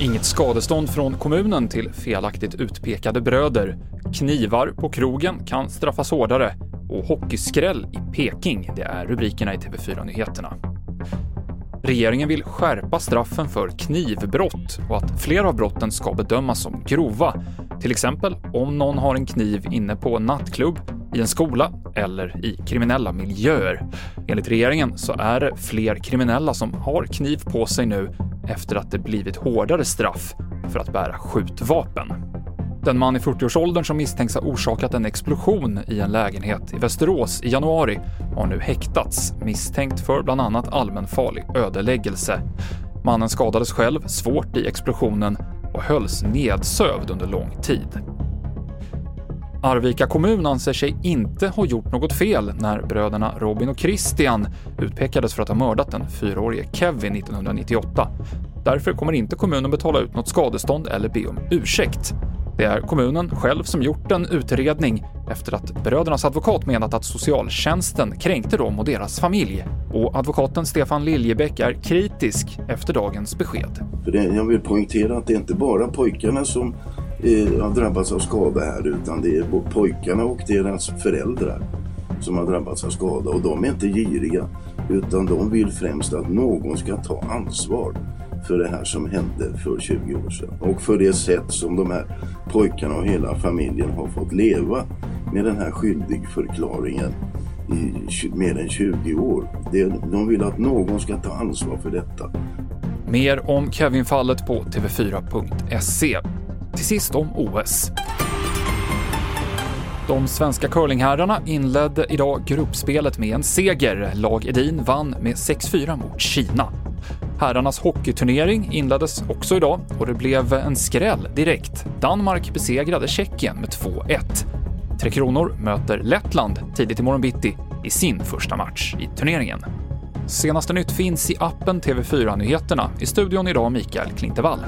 Inget skadestånd från kommunen till felaktigt utpekade bröder. Knivar på krogen kan straffas hårdare. Och hockeyskräll i Peking, det är rubrikerna i TV4-nyheterna. Regeringen vill skärpa straffen för knivbrott och att fler av brotten ska bedömas som grova. Till exempel om någon har en kniv inne på nattklubb, i en skola eller i kriminella miljöer. Enligt regeringen så är det fler kriminella som har kniv på sig nu efter att det blivit hårdare straff för att bära skjutvapen. Den man i 40-årsåldern som misstänks ha orsakat en explosion i en lägenhet i Västerås i januari har nu häktats misstänkt för bland annat allmänfarlig ödeläggelse. Mannen skadades själv svårt i explosionen och hölls nedsövd under lång tid. Arvika kommun anser sig inte ha gjort något fel när bröderna Robin och Christian utpekades för att ha mördat den fyraårige Kevin 1998. Därför kommer inte kommunen betala ut något skadestånd eller be om ursäkt. Det är kommunen själv som gjort en utredning efter att brödernas advokat menat att socialtjänsten kränkte dem och deras familj. Och advokaten Stefan Liljebäck är kritisk efter dagens besked. För det, jag vill poängtera att det är inte bara pojkarna som eh, har drabbats av skada här utan det är både pojkarna och deras föräldrar som har drabbats av skada och de är inte giriga utan de vill främst att någon ska ta ansvar för det här som hände för 20 år sedan och för det sätt som de här pojkarna och hela familjen har fått leva med den här skyldigförklaringen i mer än 20 år. De vill att någon ska ta ansvar för detta. Mer om Kevin-fallet på tv4.se. Till sist om OS. De svenska curlingherrarna inledde idag gruppspelet med en seger. Lag Edin vann med 6-4 mot Kina. Herrarnas hockeyturnering inleddes också idag och det blev en skräll direkt. Danmark besegrade Tjeckien med 2-1. Tre Kronor möter Lettland tidigt i morgon bitti i sin första match i turneringen. Senaste nytt finns i appen TV4 Nyheterna. I studion idag Mikael Klintevall.